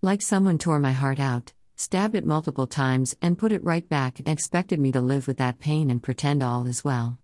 Like someone tore my heart out, stabbed it multiple times, and put it right back and expected me to live with that pain and pretend all is well.